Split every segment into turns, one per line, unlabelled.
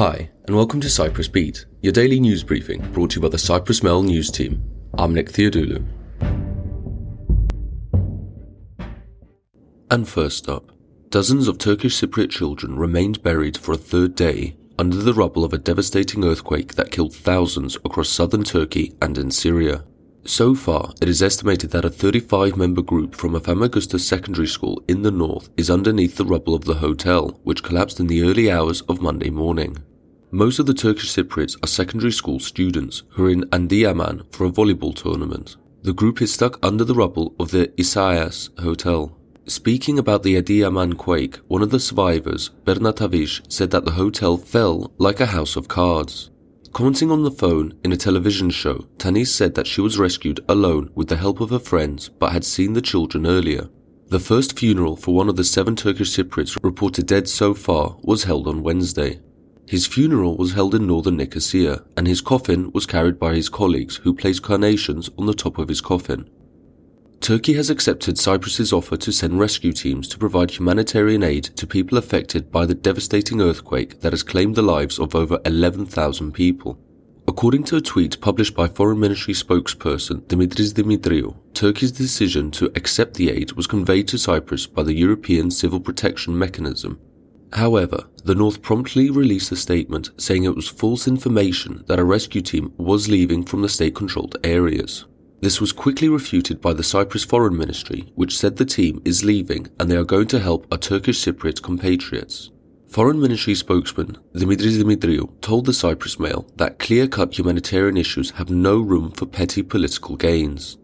Hi, and welcome to Cyprus Beat, your daily news briefing brought to you by the Cyprus Mail news team. I'm Nick Theodoulou. And first up, dozens of Turkish Cypriot children remained buried for a third day under the rubble of a devastating earthquake that killed thousands across southern Turkey and in Syria. So far, it is estimated that a 35 member group from a Famagusta secondary school in the north is underneath the rubble of the hotel, which collapsed in the early hours of Monday morning. Most of the Turkish Cypriots are secondary school students who are in Adiyaman for a volleyball tournament. The group is stuck under the rubble of the Isias Hotel. Speaking about the Adiyaman quake, one of the survivors, Bernat Tavish, said that the hotel fell like a house of cards. Commenting on the phone in a television show, Tanis said that she was rescued alone with the help of her friends but had seen the children earlier. The first funeral for one of the seven Turkish Cypriots reported dead so far was held on Wednesday. His funeral was held in northern Nicosia, and his coffin was carried by his colleagues who placed carnations on the top of his coffin. Turkey has accepted Cyprus's offer to send rescue teams to provide humanitarian aid to people affected by the devastating earthquake that has claimed the lives of over 11,000 people. According to a tweet published by Foreign Ministry spokesperson Dimitris Dimitriou, Turkey's decision to accept the aid was conveyed to Cyprus by the European Civil Protection Mechanism. However, the North promptly released a statement saying it was false information that a rescue team was leaving from the state controlled areas. This was quickly refuted by the Cyprus Foreign Ministry, which said the team is leaving and they are going to help our Turkish Cypriot compatriots. Foreign Ministry spokesman Dimitris Dimitriou told the Cyprus Mail that clear cut humanitarian issues have no room for petty political gains.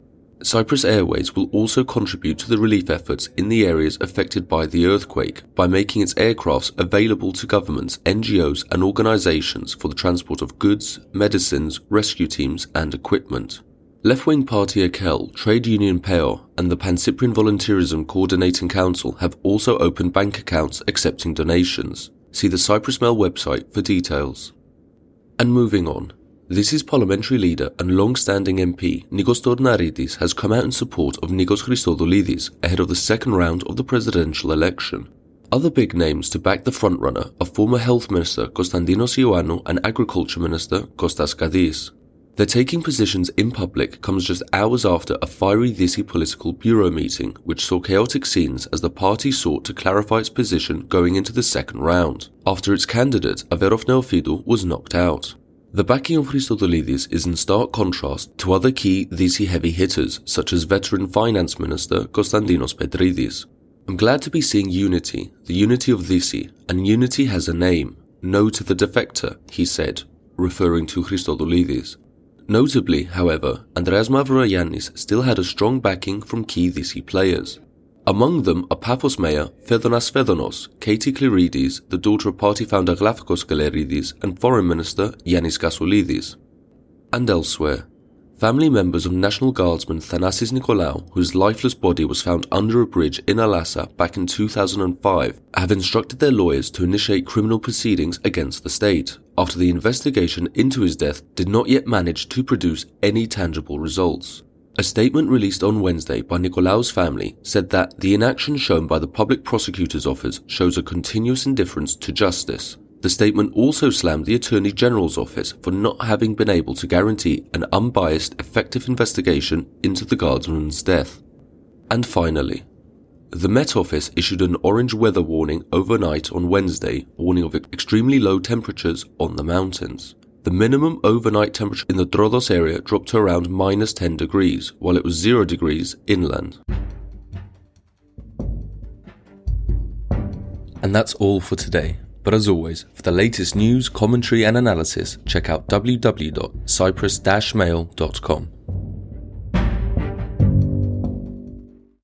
Cyprus Airways will also contribute to the relief efforts in the areas affected by the earthquake by making its aircrafts available to governments, NGOs, and organizations for the transport of goods, medicines, rescue teams, and equipment. Left-wing party AKEL, trade union PEO, and the Pan-Cyprian Volunteerism Coordinating Council have also opened bank accounts accepting donations. See the Cyprus Mail website for details. And moving on, Disy's parliamentary leader and long-standing MP Nicos Tornaritis has come out in support of Nikos Christodoulides ahead of the second round of the presidential election. Other big names to back the frontrunner are former Health Minister Constantinos Ioannou and Agriculture Minister Costas Kadis. Their taking positions in public comes just hours after a fiery Disy political bureau meeting, which saw chaotic scenes as the party sought to clarify its position going into the second round, after its candidate Averof Neophytou was knocked out. The backing of Christodoulides is in stark contrast to other key Disy heavy hitters, such as veteran Finance Minister Constantinos Petrides. I'm glad to be seeing unity, the unity of Disy, and unity has a name. No to the defector, he said, referring to Christodoulides. Notably, however, Andreas Mavroyiannis still had a strong backing from key Disy players. Among them are Paphos Mayor Phedonas Phedonos, Katie Clerides, the daughter of party founder Glafcos Clerides, and Foreign Minister Yanis Kasoulides. And elsewhere, family members of National Guardsman Thanasis Nicolaou, whose lifeless body was found under a bridge in Alassa back in 2005, have instructed their lawyers to initiate criminal proceedings against the state, after the investigation into his death did not yet manage to produce any tangible results. A statement released on Wednesday by Nicolaou's family said that the inaction shown by the public prosecutor's office shows a continuous indifference to justice. The statement also slammed the Attorney General's office for not having been able to guarantee an unbiased, effective investigation into the guardsman's death. And finally, the Met Office issued an orange weather warning overnight on Wednesday, warning of extremely low temperatures on the mountains. The minimum overnight temperature in the Troodos area dropped to around minus 10 degrees, while it was 0 degrees inland. And that's all for today. But as always, for the latest news, commentary, and analysis, check out www.cyprus-mail.com.